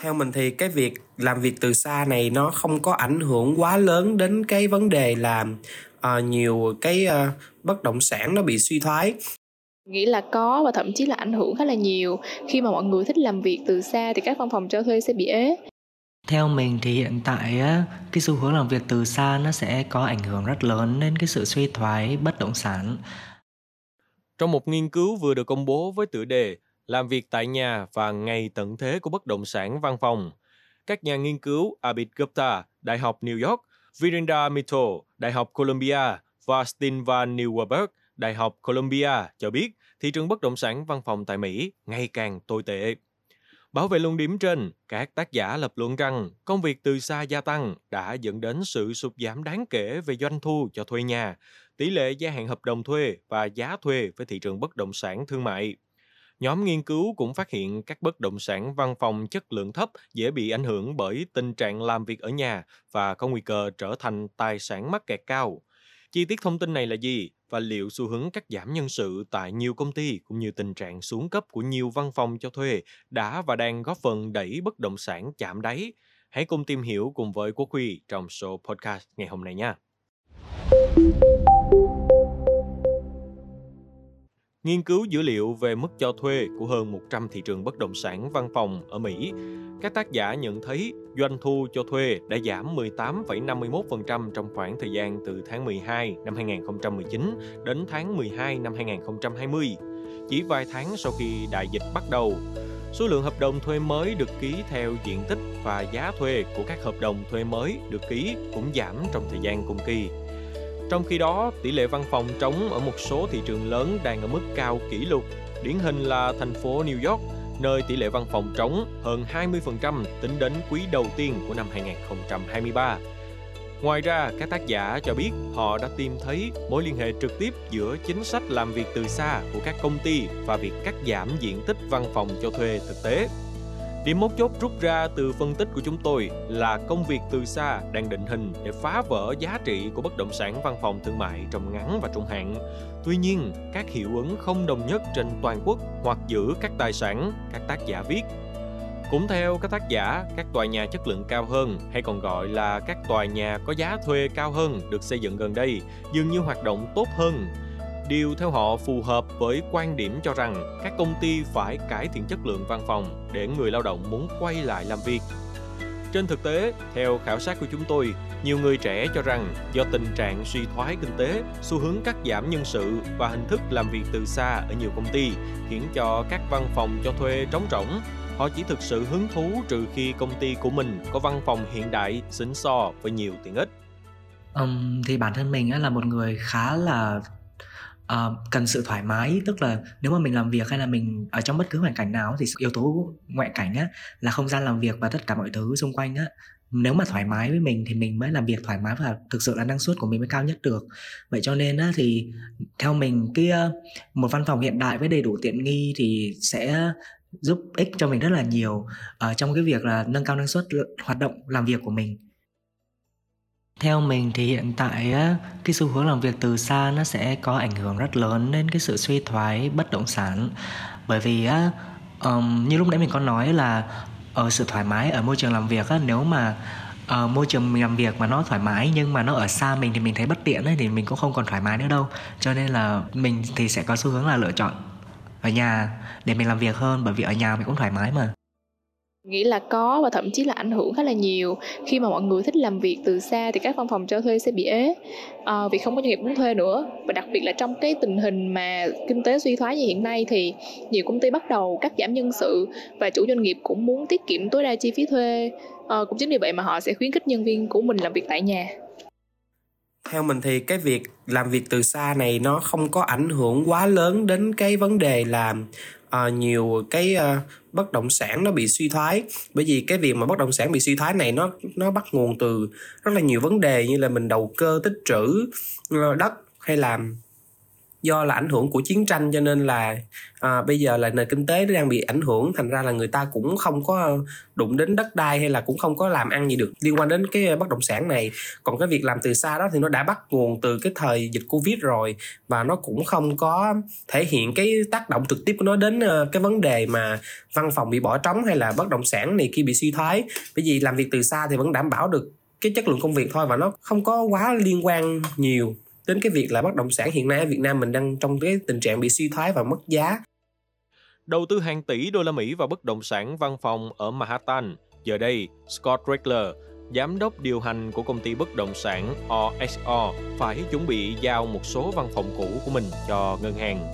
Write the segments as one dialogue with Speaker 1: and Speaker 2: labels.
Speaker 1: theo mình thì cái việc làm việc từ xa này nó không có ảnh hưởng quá lớn đến cái vấn đề là uh, nhiều cái uh, bất động sản nó bị suy thoái.
Speaker 2: Nghĩ là có và thậm chí là ảnh hưởng khá là nhiều. Khi mà mọi người thích làm việc từ xa thì các văn phòng cho thuê sẽ bị ế.
Speaker 3: Theo mình thì hiện tại á, cái xu hướng làm việc từ xa nó sẽ có ảnh hưởng rất lớn đến cái sự suy thoái bất động sản.
Speaker 4: Trong một nghiên cứu vừa được công bố với tựa đề làm việc tại nhà và ngày tận thế của bất động sản văn phòng, các nhà nghiên cứu Abid Gupta, Đại học New York, Virendra Mittal, Đại học Columbia và Steve Van Nieuwenberg, Đại học Columbia cho biết thị trường bất động sản văn phòng tại Mỹ ngày càng tồi tệ. Bảo vệ luận điểm trên, các tác giả lập luận rằng công việc từ xa gia tăng đã dẫn đến sự sụt giảm đáng kể về doanh thu cho thuê nhà, tỷ lệ gia hạn hợp đồng thuê và giá thuê với thị trường bất động sản thương mại. Nhóm nghiên cứu cũng phát hiện các bất động sản văn phòng chất lượng thấp dễ bị ảnh hưởng bởi tình trạng làm việc ở nhà và có nguy cơ trở thành tài sản mắc kẹt cao. Chi tiết thông tin này là gì và liệu xu hướng cắt giảm nhân sự tại nhiều công ty cũng như tình trạng xuống cấp của nhiều văn phòng cho thuê đã và đang góp phần đẩy bất động sản chạm đáy? Hãy cùng tìm hiểu cùng với Quốc Huy trong show podcast ngày hôm nay nha. Nghiên cứu dữ liệu về mức cho thuê của hơn 100 thị trường bất động sản văn phòng ở Mỹ, các tác giả nhận thấy doanh thu cho thuê đã giảm 18,51% trong khoảng thời gian từ tháng 12 năm 2019 đến tháng 12 năm 2020, chỉ vài tháng sau khi đại dịch bắt đầu. Số lượng hợp đồng thuê mới được ký theo diện tích và giá thuê của các hợp đồng thuê mới được ký cũng giảm trong thời gian cùng kỳ. Trong khi đó, tỷ lệ văn phòng trống ở một số thị trường lớn đang ở mức cao kỷ lục. Điển hình là thành phố New York, nơi tỷ lệ văn phòng trống hơn 20% tính đến quý đầu tiên của năm 2023. Ngoài ra, các tác giả cho biết họ đã tìm thấy mối liên hệ trực tiếp giữa chính sách làm việc từ xa của các công ty và việc cắt giảm diện tích văn phòng cho thuê thực tế. Điểm mấu chốt rút ra từ phân tích của chúng tôi là công việc từ xa đang định hình để phá vỡ giá trị của bất động sản văn phòng thương mại trong ngắn và trung hạn. Tuy nhiên, các hiệu ứng không đồng nhất trên toàn quốc hoặc giữ các tài sản, các tác giả viết. Cũng theo các tác giả, các tòa nhà chất lượng cao hơn hay còn gọi là các tòa nhà có giá thuê cao hơn được xây dựng gần đây dường như hoạt động tốt hơn điều theo họ phù hợp với quan điểm cho rằng các công ty phải cải thiện chất lượng văn phòng để người lao động muốn quay lại làm việc. Trên thực tế, theo khảo sát của chúng tôi, nhiều người trẻ cho rằng do tình trạng suy thoái kinh tế, xu hướng cắt giảm nhân sự và hình thức làm việc từ xa ở nhiều công ty khiến cho các văn phòng cho thuê trống rỗng. Họ chỉ thực sự hứng thú trừ khi công ty của mình có văn phòng hiện đại, xịn sò với nhiều tiện ích.
Speaker 3: Um, thì bản thân mình là một người khá là uh, cần sự thoải mái tức là nếu mà mình làm việc hay là mình ở trong bất cứ hoàn cảnh nào thì yếu tố ngoại cảnh á là không gian làm việc và tất cả mọi thứ xung quanh á. Nếu mà thoải mái với mình thì mình mới làm việc thoải mái và thực sự là năng suất của mình mới cao nhất được. Vậy cho nên á, thì theo mình kia một văn phòng hiện đại với đầy đủ tiện nghi thì sẽ giúp ích cho mình rất là nhiều uh, trong cái việc là nâng cao năng suất hoạt động làm việc của mình theo mình thì hiện tại á, cái xu hướng làm việc từ xa nó sẽ có ảnh hưởng rất lớn đến cái sự suy thoái bất động sản. Bởi vì á um, như lúc nãy mình có nói là ở sự thoải mái ở môi trường làm việc á nếu mà uh, môi trường mình làm việc mà nó thoải mái nhưng mà nó ở xa mình thì mình thấy bất tiện ấy, thì mình cũng không còn thoải mái nữa đâu. Cho nên là mình thì sẽ có xu hướng là lựa chọn ở nhà để mình làm việc hơn bởi vì ở nhà mình cũng thoải mái mà
Speaker 2: nghĩ là có và thậm chí là ảnh hưởng khá là nhiều. Khi mà mọi người thích làm việc từ xa thì các văn phòng cho thuê sẽ bị ế. À, vì không có doanh nghiệp muốn thuê nữa. Và đặc biệt là trong cái tình hình mà kinh tế suy thoái như hiện nay thì nhiều công ty bắt đầu cắt giảm nhân sự và chủ doanh nghiệp cũng muốn tiết kiệm tối đa chi phí thuê. À, cũng chính vì vậy mà họ sẽ khuyến khích nhân viên của mình làm việc tại nhà.
Speaker 1: Theo mình thì cái việc làm việc từ xa này nó không có ảnh hưởng quá lớn đến cái vấn đề là uh, nhiều cái uh, bất động sản nó bị suy thoái. Bởi vì cái việc mà bất động sản bị suy thoái này nó nó bắt nguồn từ rất là nhiều vấn đề như là mình đầu cơ tích trữ uh, đất hay là do là ảnh hưởng của chiến tranh cho nên là à, bây giờ là nền kinh tế đang bị ảnh hưởng thành ra là người ta cũng không có đụng đến đất đai hay là cũng không có làm ăn gì được. Liên quan đến cái bất động sản này còn cái việc làm từ xa đó thì nó đã bắt nguồn từ cái thời dịch covid rồi và nó cũng không có thể hiện cái tác động trực tiếp của nó đến ờ, cái vấn đề mà văn phòng bị bỏ trống hay là bất động sản này kia bị suy thoái. Bởi vì làm việc từ xa thì vẫn đảm bảo được cái chất lượng công việc thôi và nó không có quá liên quan nhiều đến cái việc là bất động sản hiện nay ở Việt Nam mình đang trong cái tình trạng bị suy thoái và mất giá.
Speaker 4: Đầu tư hàng tỷ đô la Mỹ vào bất động sản văn phòng ở Manhattan. Giờ đây, Scott Regler, giám đốc điều hành của công ty bất động sản OXO, phải chuẩn bị giao một số văn phòng cũ của mình cho ngân hàng.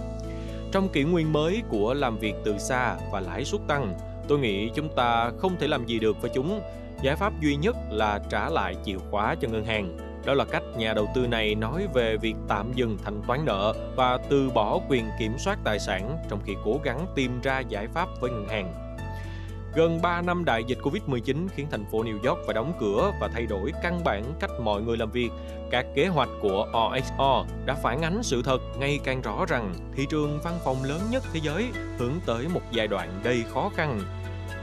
Speaker 4: Trong kỷ nguyên mới của làm việc từ xa và lãi suất tăng, tôi nghĩ chúng ta không thể làm gì được với chúng. Giải pháp duy nhất là trả lại chìa khóa cho ngân hàng đó là cách nhà đầu tư này nói về việc tạm dừng thanh toán nợ và từ bỏ quyền kiểm soát tài sản trong khi cố gắng tìm ra giải pháp với ngân hàng. Gần 3 năm đại dịch Covid-19 khiến thành phố New York phải đóng cửa và thay đổi căn bản cách mọi người làm việc. Các kế hoạch của OXO đã phản ánh sự thật ngày càng rõ rằng thị trường văn phòng lớn nhất thế giới hướng tới một giai đoạn đầy khó khăn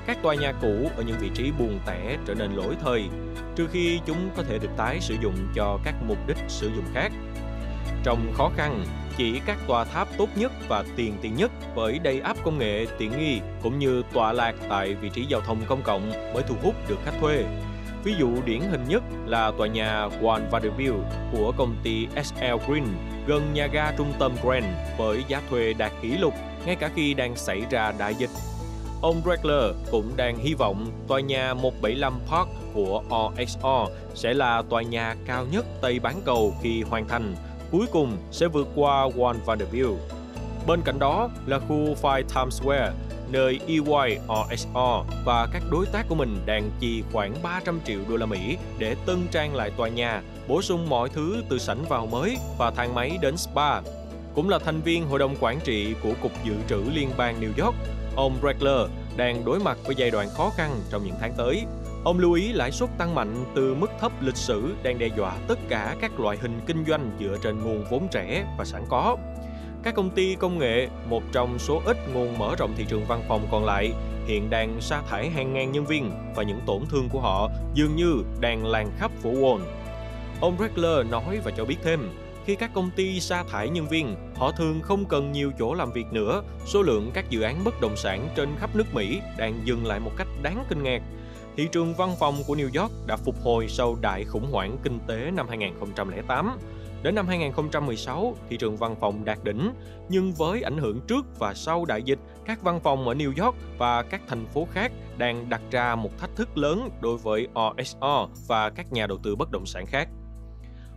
Speaker 4: các tòa nhà cũ ở những vị trí buồn tẻ trở nên lỗi thời, trừ khi chúng có thể được tái sử dụng cho các mục đích sử dụng khác. Trong khó khăn, chỉ các tòa tháp tốt nhất và tiền tiền nhất với đầy áp công nghệ tiện nghi cũng như tọa lạc tại vị trí giao thông công cộng mới thu hút được khách thuê. Ví dụ điển hình nhất là tòa nhà One Vanderbilt của công ty SL Green gần nhà ga trung tâm Grand với giá thuê đạt kỷ lục ngay cả khi đang xảy ra đại dịch Ông Regler cũng đang hy vọng tòa nhà 175 Park của OXO sẽ là tòa nhà cao nhất Tây bán cầu khi hoàn thành, cuối cùng sẽ vượt qua One Vanderbilt. Bên cạnh đó là khu Five Times Square, nơi EY OXO và các đối tác của mình đang chi khoảng 300 triệu đô la Mỹ để tân trang lại tòa nhà, bổ sung mọi thứ từ sảnh vào mới và thang máy đến spa. Cũng là thành viên hội đồng quản trị của Cục Dự trữ Liên bang New York, Ông Breckler đang đối mặt với giai đoạn khó khăn trong những tháng tới. Ông lưu ý lãi suất tăng mạnh từ mức thấp lịch sử đang đe dọa tất cả các loại hình kinh doanh dựa trên nguồn vốn trẻ và sẵn có. Các công ty công nghệ, một trong số ít nguồn mở rộng thị trường văn phòng còn lại, hiện đang sa thải hàng ngàn nhân viên và những tổn thương của họ dường như đang lan khắp phố Wall. Ông Breckler nói và cho biết thêm, khi các công ty sa thải nhân viên, họ thường không cần nhiều chỗ làm việc nữa. Số lượng các dự án bất động sản trên khắp nước Mỹ đang dừng lại một cách đáng kinh ngạc. Thị trường văn phòng của New York đã phục hồi sau đại khủng hoảng kinh tế năm 2008. Đến năm 2016, thị trường văn phòng đạt đỉnh, nhưng với ảnh hưởng trước và sau đại dịch, các văn phòng ở New York và các thành phố khác đang đặt ra một thách thức lớn đối với OSO và các nhà đầu tư bất động sản khác.